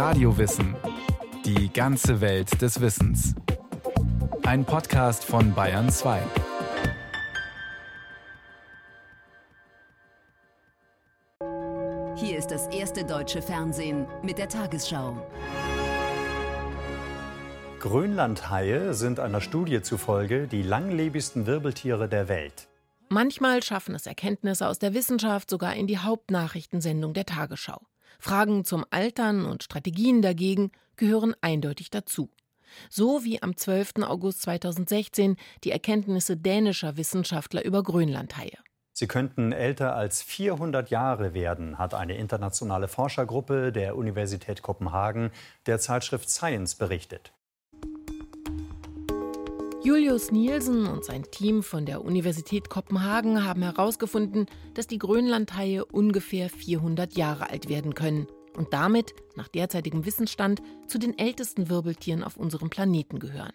Radiowissen. Die ganze Welt des Wissens. Ein Podcast von Bayern 2. Hier ist das erste deutsche Fernsehen mit der Tagesschau. Grönlandhaie sind einer Studie zufolge die langlebigsten Wirbeltiere der Welt. Manchmal schaffen es Erkenntnisse aus der Wissenschaft sogar in die Hauptnachrichtensendung der Tagesschau. Fragen zum Altern und Strategien dagegen gehören eindeutig dazu. So wie am 12. August 2016 die Erkenntnisse dänischer Wissenschaftler über Grönlandhaie. Sie könnten älter als 400 Jahre werden, hat eine internationale Forschergruppe der Universität Kopenhagen der Zeitschrift Science berichtet. Julius Nielsen und sein Team von der Universität Kopenhagen haben herausgefunden, dass die Grönlandhaie ungefähr 400 Jahre alt werden können und damit, nach derzeitigem Wissensstand, zu den ältesten Wirbeltieren auf unserem Planeten gehören.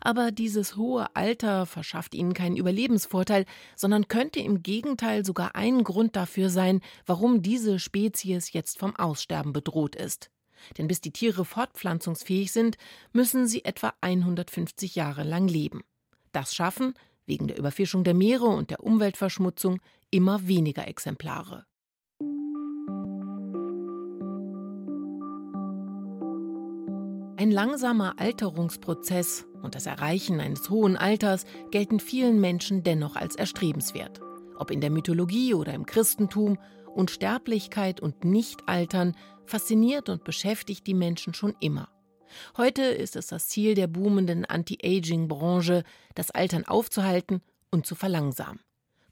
Aber dieses hohe Alter verschafft ihnen keinen Überlebensvorteil, sondern könnte im Gegenteil sogar ein Grund dafür sein, warum diese Spezies jetzt vom Aussterben bedroht ist. Denn bis die Tiere fortpflanzungsfähig sind, müssen sie etwa 150 Jahre lang leben. Das schaffen, wegen der Überfischung der Meere und der Umweltverschmutzung, immer weniger Exemplare. Ein langsamer Alterungsprozess und das Erreichen eines hohen Alters gelten vielen Menschen dennoch als erstrebenswert. Ob in der Mythologie oder im Christentum, Unsterblichkeit und Nichtaltern fasziniert und beschäftigt die Menschen schon immer. Heute ist es das Ziel der boomenden Anti-Aging-Branche, das Altern aufzuhalten und zu verlangsamen.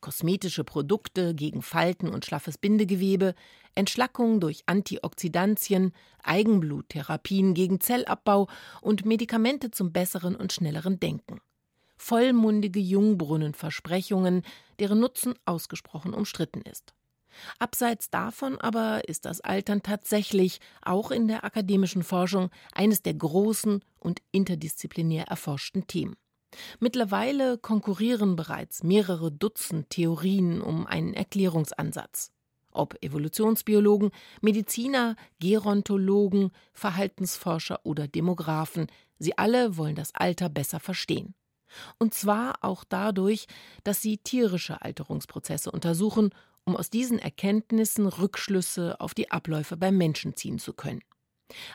Kosmetische Produkte gegen Falten und schlaffes Bindegewebe, Entschlackung durch Antioxidantien, Eigenbluttherapien gegen Zellabbau und Medikamente zum besseren und schnelleren Denken. Vollmundige Jungbrunnenversprechungen, deren Nutzen ausgesprochen umstritten ist. Abseits davon aber ist das Altern tatsächlich auch in der akademischen Forschung eines der großen und interdisziplinär erforschten Themen. Mittlerweile konkurrieren bereits mehrere Dutzend Theorien um einen Erklärungsansatz. Ob Evolutionsbiologen, Mediziner, Gerontologen, Verhaltensforscher oder Demografen, sie alle wollen das Alter besser verstehen. Und zwar auch dadurch, dass sie tierische Alterungsprozesse untersuchen um aus diesen Erkenntnissen Rückschlüsse auf die Abläufe beim Menschen ziehen zu können.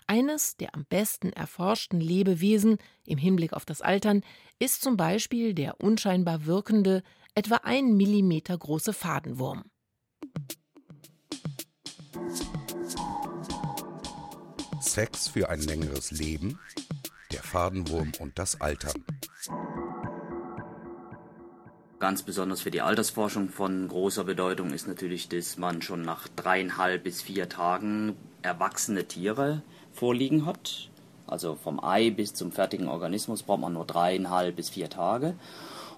Eines der am besten erforschten Lebewesen im Hinblick auf das Altern ist zum Beispiel der unscheinbar wirkende, etwa ein Millimeter große Fadenwurm. Sex für ein längeres Leben, der Fadenwurm und das Altern. Ganz besonders für die Altersforschung von großer Bedeutung ist natürlich, dass man schon nach dreieinhalb bis vier Tagen erwachsene Tiere vorliegen hat. Also vom Ei bis zum fertigen Organismus braucht man nur dreieinhalb bis vier Tage.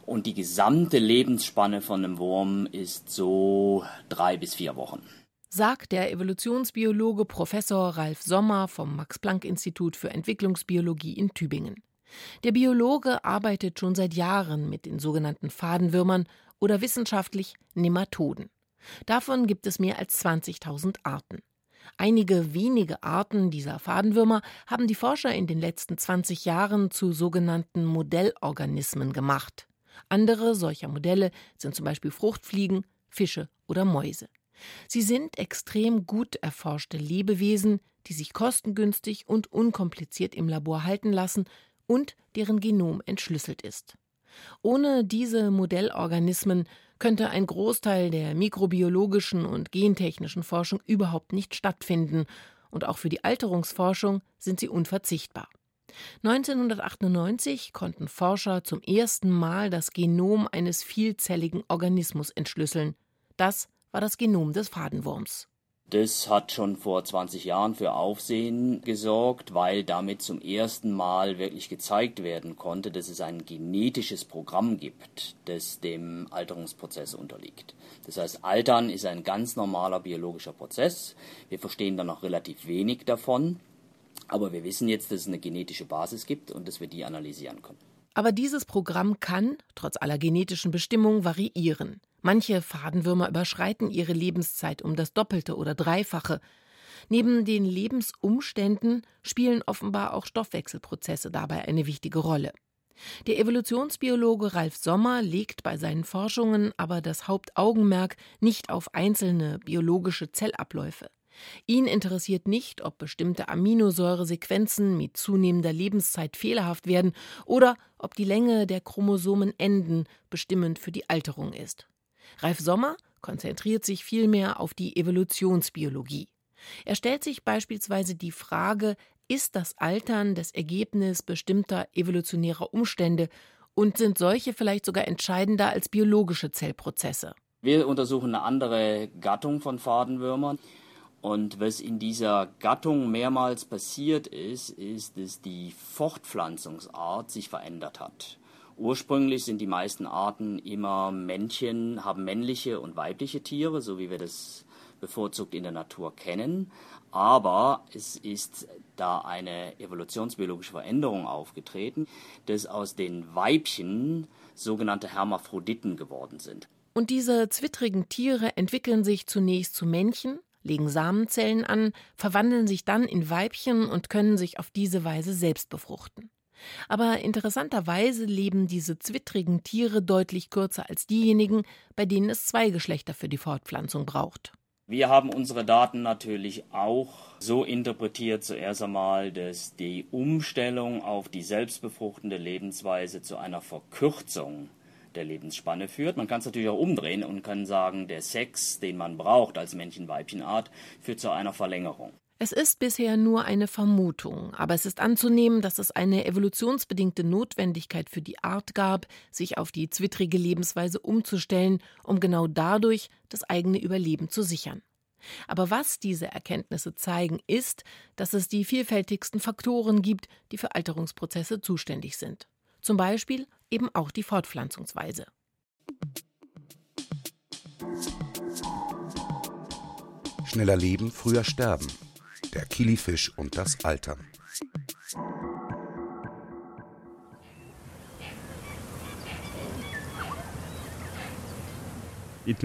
Und die gesamte Lebensspanne von einem Wurm ist so drei bis vier Wochen. Sagt der Evolutionsbiologe Professor Ralf Sommer vom Max-Planck-Institut für Entwicklungsbiologie in Tübingen. Der Biologe arbeitet schon seit Jahren mit den sogenannten Fadenwürmern oder wissenschaftlich Nematoden. Davon gibt es mehr als 20.000 Arten. Einige wenige Arten dieser Fadenwürmer haben die Forscher in den letzten 20 Jahren zu sogenannten Modellorganismen gemacht. Andere solcher Modelle sind zum Beispiel Fruchtfliegen, Fische oder Mäuse. Sie sind extrem gut erforschte Lebewesen, die sich kostengünstig und unkompliziert im Labor halten lassen und deren Genom entschlüsselt ist. Ohne diese Modellorganismen könnte ein Großteil der mikrobiologischen und gentechnischen Forschung überhaupt nicht stattfinden, und auch für die Alterungsforschung sind sie unverzichtbar. 1998 konnten Forscher zum ersten Mal das Genom eines vielzelligen Organismus entschlüsseln. Das war das Genom des Fadenwurms. Das hat schon vor 20 Jahren für Aufsehen gesorgt, weil damit zum ersten Mal wirklich gezeigt werden konnte, dass es ein genetisches Programm gibt, das dem Alterungsprozess unterliegt. Das heißt, Altern ist ein ganz normaler biologischer Prozess. Wir verstehen da noch relativ wenig davon, aber wir wissen jetzt, dass es eine genetische Basis gibt und dass wir die analysieren können. Aber dieses Programm kann, trotz aller genetischen Bestimmungen, variieren. Manche Fadenwürmer überschreiten ihre Lebenszeit um das Doppelte oder Dreifache. Neben den Lebensumständen spielen offenbar auch Stoffwechselprozesse dabei eine wichtige Rolle. Der Evolutionsbiologe Ralf Sommer legt bei seinen Forschungen aber das Hauptaugenmerk nicht auf einzelne biologische Zellabläufe. Ihn interessiert nicht, ob bestimmte Aminosäuresequenzen mit zunehmender Lebenszeit fehlerhaft werden oder ob die Länge der Chromosomenenden bestimmend für die Alterung ist. Ralf Sommer konzentriert sich vielmehr auf die Evolutionsbiologie. Er stellt sich beispielsweise die Frage, ist das Altern das Ergebnis bestimmter evolutionärer Umstände und sind solche vielleicht sogar entscheidender als biologische Zellprozesse? Wir untersuchen eine andere Gattung von Fadenwürmern. Und was in dieser Gattung mehrmals passiert ist, ist, dass die Fortpflanzungsart sich verändert hat. Ursprünglich sind die meisten Arten immer Männchen, haben männliche und weibliche Tiere, so wie wir das bevorzugt in der Natur kennen. Aber es ist da eine evolutionsbiologische Veränderung aufgetreten, dass aus den Weibchen sogenannte Hermaphroditen geworden sind. Und diese zwittrigen Tiere entwickeln sich zunächst zu Männchen, legen Samenzellen an, verwandeln sich dann in Weibchen und können sich auf diese Weise selbst befruchten. Aber interessanterweise leben diese zwittrigen Tiere deutlich kürzer als diejenigen, bei denen es zwei Geschlechter für die Fortpflanzung braucht. Wir haben unsere Daten natürlich auch so interpretiert zuerst einmal, dass die Umstellung auf die selbstbefruchtende Lebensweise zu einer Verkürzung der Lebensspanne führt. Man kann es natürlich auch umdrehen und kann sagen, der Sex, den man braucht als Männchen-Weibchen-Art, führt zu einer Verlängerung. Es ist bisher nur eine Vermutung, aber es ist anzunehmen, dass es eine evolutionsbedingte Notwendigkeit für die Art gab, sich auf die zwittrige Lebensweise umzustellen, um genau dadurch das eigene Überleben zu sichern. Aber was diese Erkenntnisse zeigen, ist, dass es die vielfältigsten Faktoren gibt, die für Alterungsprozesse zuständig sind. Zum Beispiel eben auch die Fortpflanzungsweise. Schneller leben, früher sterben der Kilifisch und das Altern. Der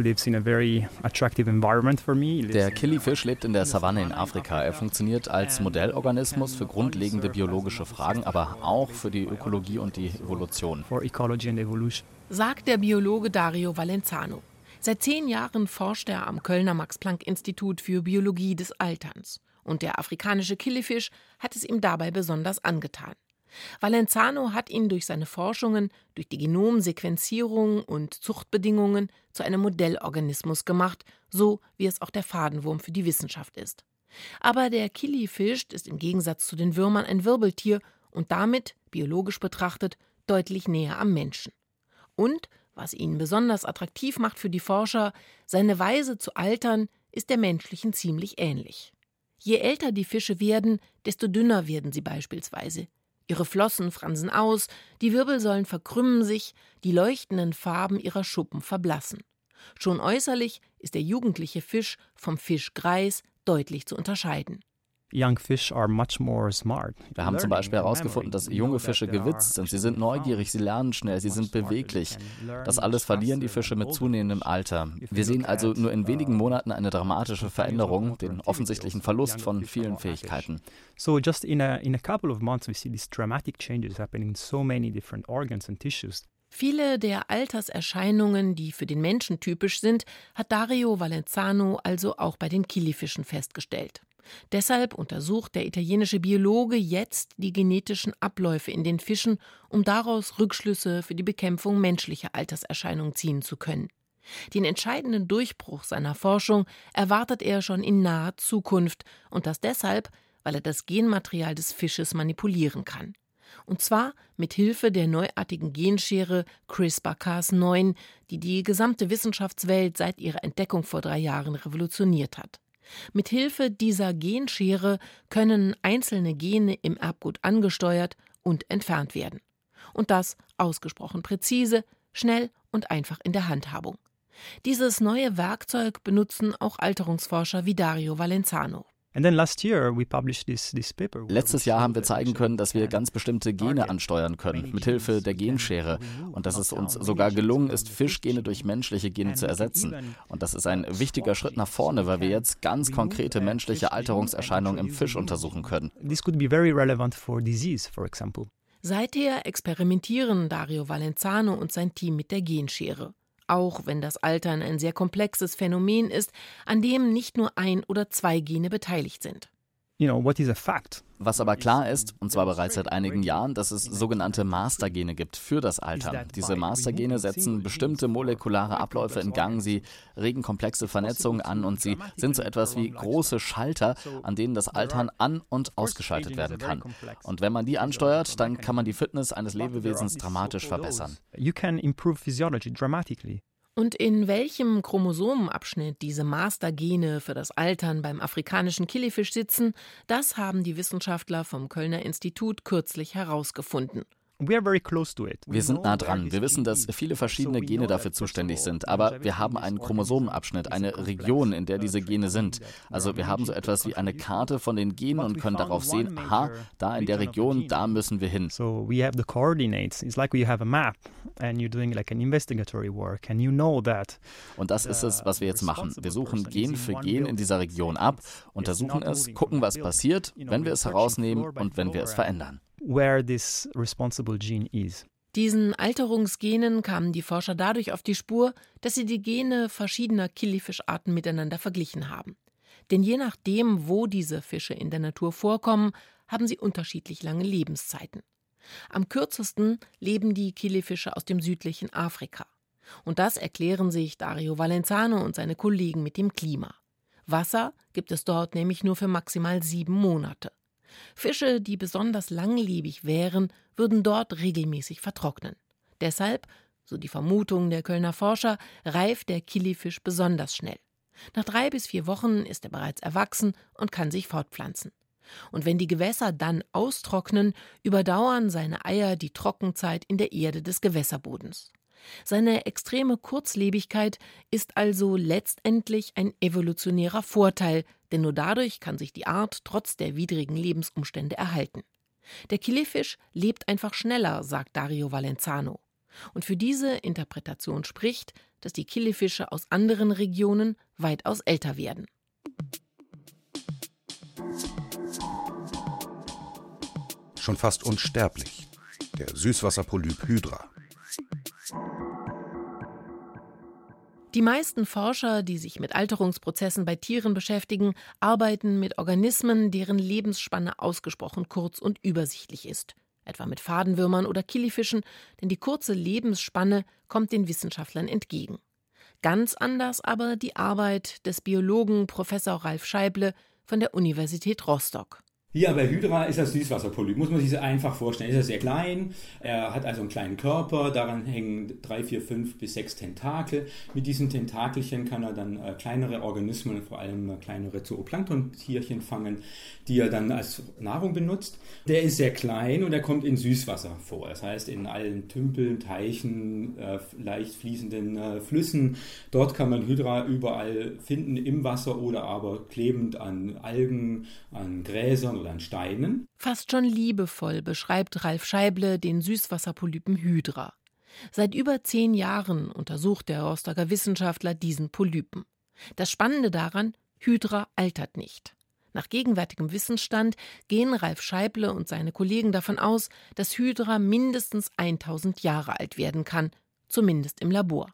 Killifisch lebt in der Savanne in Afrika. Er funktioniert als Modellorganismus für grundlegende biologische Fragen, aber auch für die Ökologie und die Evolution. Sagt der Biologe Dario Valenzano. Seit zehn Jahren forscht er am Kölner Max-Planck-Institut für Biologie des Alterns und der afrikanische Killifisch hat es ihm dabei besonders angetan. Valenzano hat ihn durch seine Forschungen, durch die Genomsequenzierung und Zuchtbedingungen zu einem Modellorganismus gemacht, so wie es auch der Fadenwurm für die Wissenschaft ist. Aber der Killifisch ist im Gegensatz zu den Würmern ein Wirbeltier und damit, biologisch betrachtet, deutlich näher am Menschen. Und, was ihn besonders attraktiv macht für die Forscher, seine Weise zu altern ist der menschlichen ziemlich ähnlich. Je älter die Fische werden, desto dünner werden sie beispielsweise. Ihre Flossen fransen aus, die Wirbelsäulen verkrümmen sich, die leuchtenden Farben ihrer Schuppen verblassen. Schon äußerlich ist der jugendliche Fisch vom Fischgreis deutlich zu unterscheiden. Wir haben zum Beispiel herausgefunden, dass junge Fische gewitzt sind. Sie sind neugierig, sie lernen schnell, sie sind beweglich. Das alles verlieren die Fische mit zunehmendem Alter. Wir sehen also nur in wenigen Monaten eine dramatische Veränderung, den offensichtlichen Verlust von vielen Fähigkeiten. So just in a, in a couple of months we see these dramatic changes happening in so many different organs and tissues. Viele der Alterserscheinungen, die für den Menschen typisch sind, hat Dario Valenzano also auch bei den Kilifischen festgestellt. Deshalb untersucht der italienische Biologe jetzt die genetischen Abläufe in den Fischen, um daraus Rückschlüsse für die Bekämpfung menschlicher Alterserscheinungen ziehen zu können. Den entscheidenden Durchbruch seiner Forschung erwartet er schon in naher Zukunft und das deshalb, weil er das Genmaterial des Fisches manipulieren kann. Und zwar mit Hilfe der neuartigen Genschere CRISPR-Cas9, die die gesamte Wissenschaftswelt seit ihrer Entdeckung vor drei Jahren revolutioniert hat. Mithilfe dieser Genschere können einzelne Gene im Erbgut angesteuert und entfernt werden. Und das ausgesprochen präzise, schnell und einfach in der Handhabung. Dieses neue Werkzeug benutzen auch Alterungsforscher wie Dario Valenzano. Letztes Jahr haben wir zeigen können, dass wir ganz bestimmte Gene ansteuern können, mithilfe der Genschere. Und dass es uns sogar gelungen ist, Fischgene durch menschliche Gene zu ersetzen. Und das ist ein wichtiger Schritt nach vorne, weil wir jetzt ganz konkrete menschliche Alterungserscheinungen im Fisch untersuchen können. Seither experimentieren Dario Valenzano und sein Team mit der Genschere auch wenn das Altern ein sehr komplexes Phänomen ist, an dem nicht nur ein oder zwei Gene beteiligt sind. Was aber klar ist, und zwar bereits seit einigen Jahren, dass es sogenannte Mastergene gibt für das Altern. Diese Mastergene setzen bestimmte molekulare Abläufe in Gang, sie regen komplexe Vernetzungen an und sie sind so etwas wie große Schalter, an denen das Altern an- und ausgeschaltet werden kann. Und wenn man die ansteuert, dann kann man die Fitness eines Lebewesens dramatisch verbessern. You can improve physiology dramatically. Und in welchem Chromosomenabschnitt diese Mastergene für das Altern beim afrikanischen Killifisch sitzen, das haben die Wissenschaftler vom Kölner Institut kürzlich herausgefunden. Wir sind nah dran. Wir wissen, dass viele verschiedene Gene dafür zuständig sind, aber wir haben einen Chromosomenabschnitt, eine Region, in der diese Gene sind. Also wir haben so etwas wie eine Karte von den Genen und können darauf sehen, aha, da in der Region, da müssen wir hin. So we have the coordinates. It's like you have a map and you're doing like an investigatory work and you know that. Und das ist es, was wir jetzt machen. Wir suchen Gen für Gen in dieser Region ab, untersuchen es, gucken, was passiert, wenn wir es herausnehmen und wenn wir es verändern where this responsible gene is. Diesen Alterungsgenen kamen die Forscher dadurch auf die Spur, dass sie die Gene verschiedener Killifischarten miteinander verglichen haben. Denn je nachdem, wo diese Fische in der Natur vorkommen, haben sie unterschiedlich lange Lebenszeiten. Am kürzesten leben die Killifische aus dem südlichen Afrika. Und das erklären sich Dario Valenzano und seine Kollegen mit dem Klima. Wasser gibt es dort nämlich nur für maximal sieben Monate. Fische, die besonders langlebig wären, würden dort regelmäßig vertrocknen. Deshalb, so die Vermutung der Kölner Forscher, reift der Killifisch besonders schnell. Nach drei bis vier Wochen ist er bereits erwachsen und kann sich fortpflanzen. Und wenn die Gewässer dann austrocknen, überdauern seine Eier die Trockenzeit in der Erde des Gewässerbodens. Seine extreme Kurzlebigkeit ist also letztendlich ein evolutionärer Vorteil, denn nur dadurch kann sich die Art trotz der widrigen Lebensumstände erhalten. Der Killifisch lebt einfach schneller, sagt Dario Valenzano. Und für diese Interpretation spricht, dass die Killifische aus anderen Regionen weitaus älter werden. Schon fast unsterblich. Der Süßwasserpolyp Hydra. Die meisten Forscher, die sich mit Alterungsprozessen bei Tieren beschäftigen, arbeiten mit Organismen, deren Lebensspanne ausgesprochen kurz und übersichtlich ist, etwa mit Fadenwürmern oder Killifischen, denn die kurze Lebensspanne kommt den Wissenschaftlern entgegen. Ganz anders aber die Arbeit des Biologen Professor Ralf Scheible von der Universität Rostock. Hier bei Hydra ist das Süßwasserpolyp, muss man sich das einfach vorstellen. Er ist sehr klein, er hat also einen kleinen Körper, daran hängen drei, vier, fünf bis sechs Tentakel. Mit diesen Tentakelchen kann er dann äh, kleinere Organismen, vor allem äh, kleinere Zooplankton-Tierchen fangen, die er dann als Nahrung benutzt. Der ist sehr klein und er kommt in Süßwasser vor. Das heißt, in allen Tümpeln, Teichen, äh, leicht fließenden äh, Flüssen. Dort kann man Hydra überall finden, im Wasser oder aber klebend an Algen, an Gräsern an Steinen. Fast schon liebevoll beschreibt Ralf Scheible den Süßwasserpolypen Hydra. Seit über zehn Jahren untersucht der Rostocker Wissenschaftler diesen Polypen. Das Spannende daran, Hydra altert nicht. Nach gegenwärtigem Wissensstand gehen Ralf Scheible und seine Kollegen davon aus, dass Hydra mindestens 1000 Jahre alt werden kann, zumindest im Labor.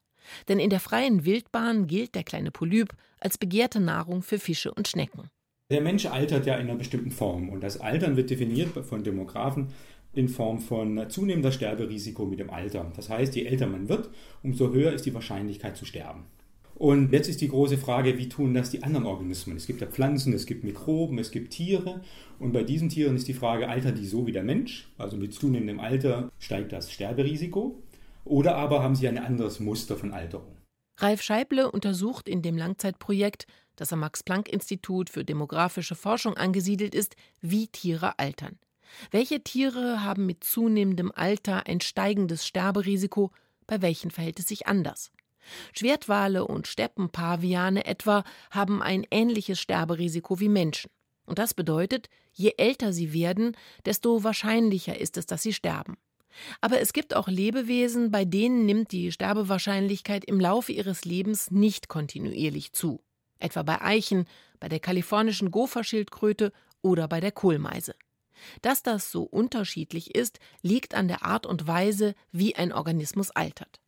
Denn in der freien Wildbahn gilt der kleine Polyp als begehrte Nahrung für Fische und Schnecken. Der Mensch altert ja in einer bestimmten Form und das Altern wird definiert von Demografen in Form von zunehmender Sterberisiko mit dem Alter. Das heißt, je älter man wird, umso höher ist die Wahrscheinlichkeit zu sterben. Und jetzt ist die große Frage, wie tun das die anderen Organismen? Es gibt ja Pflanzen, es gibt Mikroben, es gibt Tiere. Und bei diesen Tieren ist die Frage, altern die so wie der Mensch? Also mit zunehmendem Alter steigt das Sterberisiko. Oder aber haben sie ein anderes Muster von Alterung? Ralf Scheible untersucht in dem Langzeitprojekt das am Max-Planck-Institut für demografische Forschung angesiedelt ist, wie Tiere altern. Welche Tiere haben mit zunehmendem Alter ein steigendes Sterberisiko, bei welchen verhält es sich anders? Schwertwale und Steppenpaviane etwa haben ein ähnliches Sterberisiko wie Menschen. Und das bedeutet, je älter sie werden, desto wahrscheinlicher ist es, dass sie sterben. Aber es gibt auch Lebewesen, bei denen nimmt die Sterbewahrscheinlichkeit im Laufe ihres Lebens nicht kontinuierlich zu. Etwa bei Eichen, bei der kalifornischen Gopherschildkröte oder bei der Kohlmeise. Dass das so unterschiedlich ist, liegt an der Art und Weise, wie ein Organismus altert.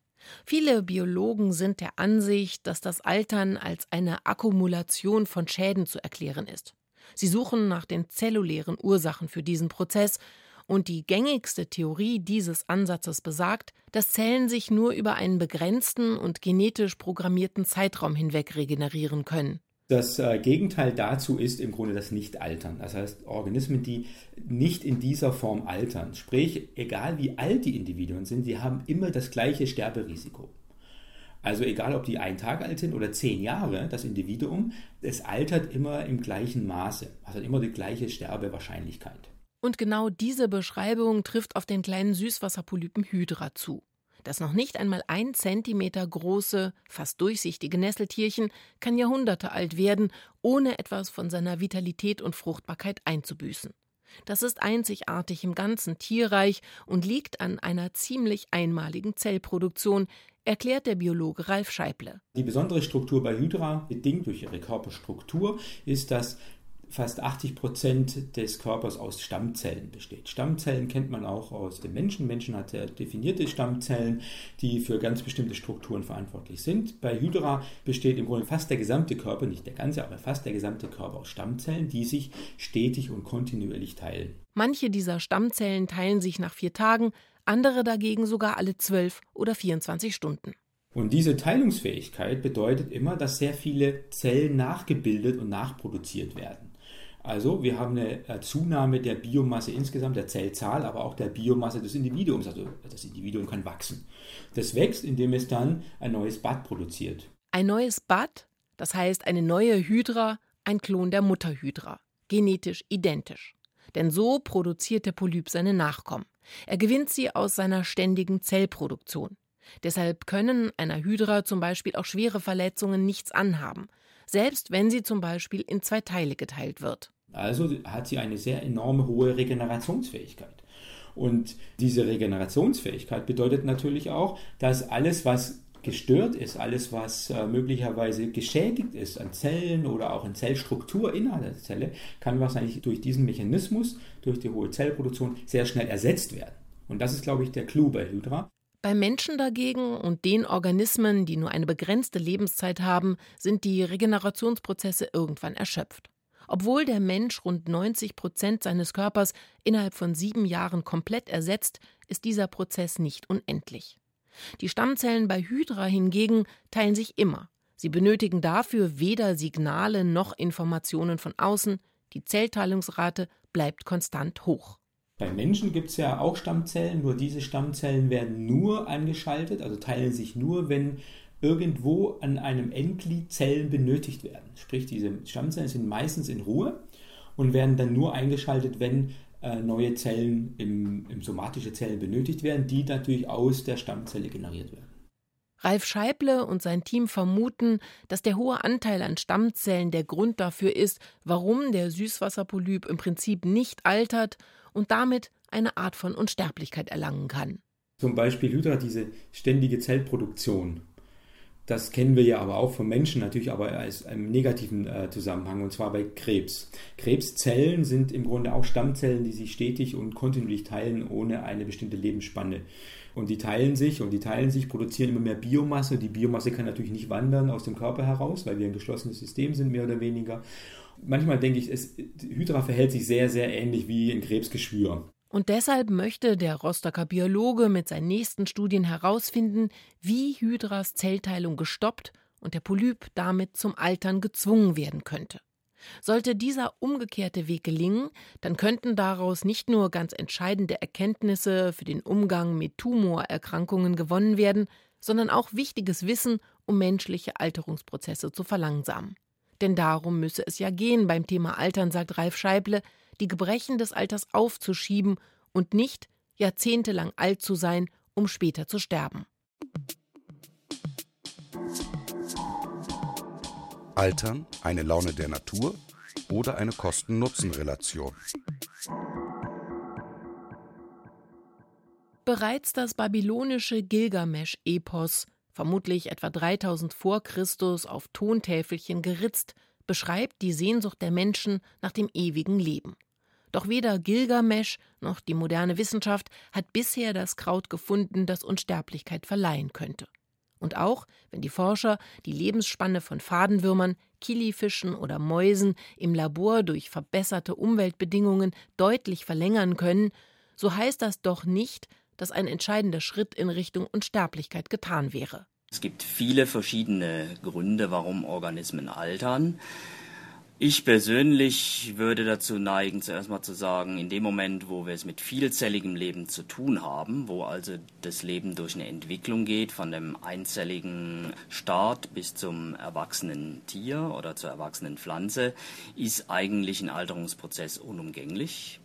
Viele Biologen sind der Ansicht, dass das Altern als eine Akkumulation von Schäden zu erklären ist. Sie suchen nach den zellulären Ursachen für diesen Prozess, und die gängigste Theorie dieses Ansatzes besagt, dass Zellen sich nur über einen begrenzten und genetisch programmierten Zeitraum hinweg regenerieren können. Das äh, Gegenteil dazu ist im Grunde das Nicht-Altern. Das heißt, Organismen, die nicht in dieser Form altern, sprich, egal wie alt die Individuen sind, die haben immer das gleiche Sterberisiko. Also egal, ob die einen Tag alt sind oder zehn Jahre, das Individuum, es altert immer im gleichen Maße, also immer die gleiche Sterbewahrscheinlichkeit. Und genau diese Beschreibung trifft auf den kleinen Süßwasserpolypen Hydra zu. Das noch nicht einmal ein Zentimeter große, fast durchsichtige Nesseltierchen kann Jahrhunderte alt werden, ohne etwas von seiner Vitalität und Fruchtbarkeit einzubüßen. Das ist einzigartig im ganzen Tierreich und liegt an einer ziemlich einmaligen Zellproduktion, erklärt der Biologe Ralf Scheible. Die besondere Struktur bei Hydra, bedingt durch ihre Körperstruktur, ist, dass fast 80 Prozent des Körpers aus Stammzellen besteht. Stammzellen kennt man auch aus dem Menschen. Menschen hat sehr definierte Stammzellen, die für ganz bestimmte Strukturen verantwortlich sind. Bei Hydra besteht im Grunde fast der gesamte Körper, nicht der ganze, aber fast der gesamte Körper aus Stammzellen, die sich stetig und kontinuierlich teilen. Manche dieser Stammzellen teilen sich nach vier Tagen, andere dagegen sogar alle zwölf oder 24 Stunden. Und diese Teilungsfähigkeit bedeutet immer, dass sehr viele Zellen nachgebildet und nachproduziert werden. Also wir haben eine äh, Zunahme der Biomasse insgesamt, der Zellzahl, aber auch der Biomasse des Individuums. Also das Individuum kann wachsen. Das wächst, indem es dann ein neues Bad produziert. Ein neues Bad, das heißt eine neue Hydra, ein Klon der Mutterhydra. Genetisch identisch. Denn so produziert der Polyp seine Nachkommen. Er gewinnt sie aus seiner ständigen Zellproduktion. Deshalb können einer Hydra zum Beispiel auch schwere Verletzungen nichts anhaben, selbst wenn sie zum Beispiel in zwei Teile geteilt wird. Also hat sie eine sehr enorme hohe Regenerationsfähigkeit. Und diese Regenerationsfähigkeit bedeutet natürlich auch, dass alles, was gestört ist, alles, was äh, möglicherweise geschädigt ist an Zellen oder auch in Zellstruktur innerhalb der Zelle, kann wahrscheinlich durch diesen Mechanismus, durch die hohe Zellproduktion, sehr schnell ersetzt werden. Und das ist, glaube ich, der Clou bei Hydra. Bei Menschen dagegen und den Organismen, die nur eine begrenzte Lebenszeit haben, sind die Regenerationsprozesse irgendwann erschöpft. Obwohl der Mensch rund 90 Prozent seines Körpers innerhalb von sieben Jahren komplett ersetzt, ist dieser Prozess nicht unendlich. Die Stammzellen bei Hydra hingegen teilen sich immer. Sie benötigen dafür weder Signale noch Informationen von außen. Die Zellteilungsrate bleibt konstant hoch. Bei Menschen gibt es ja auch Stammzellen, nur diese Stammzellen werden nur angeschaltet, also teilen sich nur, wenn irgendwo an einem Endglied Zellen benötigt werden. Sprich, diese Stammzellen sind meistens in Ruhe und werden dann nur eingeschaltet, wenn äh, neue Zellen, im, im somatische Zellen benötigt werden, die natürlich aus der Stammzelle generiert werden. Ralf Scheible und sein Team vermuten, dass der hohe Anteil an Stammzellen der Grund dafür ist, warum der Süßwasserpolyp im Prinzip nicht altert und damit eine Art von Unsterblichkeit erlangen kann. Zum Beispiel Hydra diese ständige Zellproduktion das kennen wir ja aber auch von Menschen, natürlich aber als im negativen äh, Zusammenhang, und zwar bei Krebs. Krebszellen sind im Grunde auch Stammzellen, die sich stetig und kontinuierlich teilen, ohne eine bestimmte Lebensspanne. Und die teilen sich und die teilen sich, produzieren immer mehr Biomasse. Die Biomasse kann natürlich nicht wandern aus dem Körper heraus, weil wir ein geschlossenes System sind, mehr oder weniger. Manchmal denke ich, es, Hydra verhält sich sehr, sehr ähnlich wie ein Krebsgeschwür. Und deshalb möchte der Rostocker Biologe mit seinen nächsten Studien herausfinden, wie Hydras Zellteilung gestoppt und der Polyp damit zum Altern gezwungen werden könnte. Sollte dieser umgekehrte Weg gelingen, dann könnten daraus nicht nur ganz entscheidende Erkenntnisse für den Umgang mit Tumorerkrankungen gewonnen werden, sondern auch wichtiges Wissen, um menschliche Alterungsprozesse zu verlangsamen. Denn darum müsse es ja gehen beim Thema Altern, sagt Ralf Scheible, die Gebrechen des Alters aufzuschieben und nicht jahrzehntelang alt zu sein, um später zu sterben. Altern, eine Laune der Natur oder eine Kosten-Nutzen-Relation. Bereits das babylonische Gilgamesch-Epos, vermutlich etwa 3000 vor Christus auf Tontäfelchen geritzt, beschreibt die Sehnsucht der Menschen nach dem ewigen Leben. Doch weder Gilgamesch noch die moderne Wissenschaft hat bisher das Kraut gefunden, das Unsterblichkeit verleihen könnte. Und auch wenn die Forscher die Lebensspanne von Fadenwürmern, Kilifischen oder Mäusen im Labor durch verbesserte Umweltbedingungen deutlich verlängern können, so heißt das doch nicht, dass ein entscheidender Schritt in Richtung Unsterblichkeit getan wäre. Es gibt viele verschiedene Gründe, warum Organismen altern. Ich persönlich würde dazu neigen, zuerst mal zu sagen, in dem Moment, wo wir es mit vielzelligem Leben zu tun haben, wo also das Leben durch eine Entwicklung geht, von dem einzelligen Start bis zum erwachsenen Tier oder zur erwachsenen Pflanze, ist eigentlich ein Alterungsprozess unumgänglich.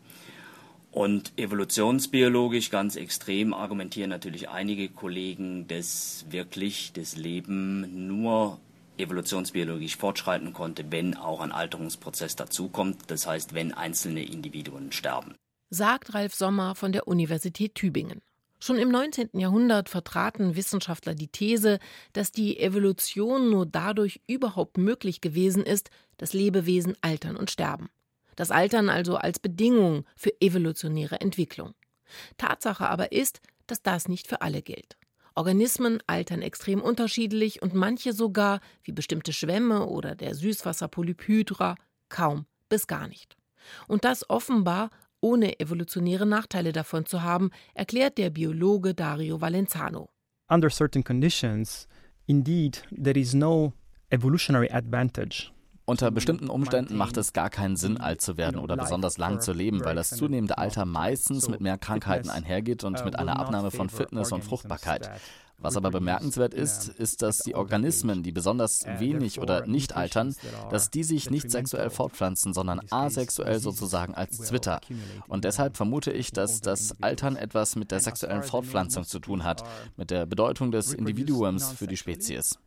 Und evolutionsbiologisch ganz extrem argumentieren natürlich einige Kollegen, dass wirklich das Leben nur evolutionsbiologisch fortschreiten konnte, wenn auch ein Alterungsprozess dazukommt, das heißt, wenn einzelne Individuen sterben. Sagt Ralf Sommer von der Universität Tübingen. Schon im 19. Jahrhundert vertraten Wissenschaftler die These, dass die Evolution nur dadurch überhaupt möglich gewesen ist, dass Lebewesen altern und sterben. Das Altern also als Bedingung für evolutionäre Entwicklung. Tatsache aber ist, dass das nicht für alle gilt. Organismen altern extrem unterschiedlich und manche sogar, wie bestimmte Schwämme oder der Süßwasserpolyp Hydra, kaum bis gar nicht. Und das offenbar ohne evolutionäre Nachteile davon zu haben, erklärt der Biologe Dario Valenzano. Under certain conditions, indeed, there is no evolutionary advantage unter bestimmten Umständen macht es gar keinen Sinn, alt zu werden oder besonders lang zu leben, weil das zunehmende Alter meistens mit mehr Krankheiten einhergeht und mit einer Abnahme von Fitness und Fruchtbarkeit. Was aber bemerkenswert ist, ist, dass die Organismen, die besonders wenig oder nicht altern, dass die sich nicht sexuell fortpflanzen, sondern asexuell sozusagen als Zwitter. Und deshalb vermute ich, dass das Altern etwas mit der sexuellen Fortpflanzung zu tun hat, mit der Bedeutung des Individuums für die Spezies.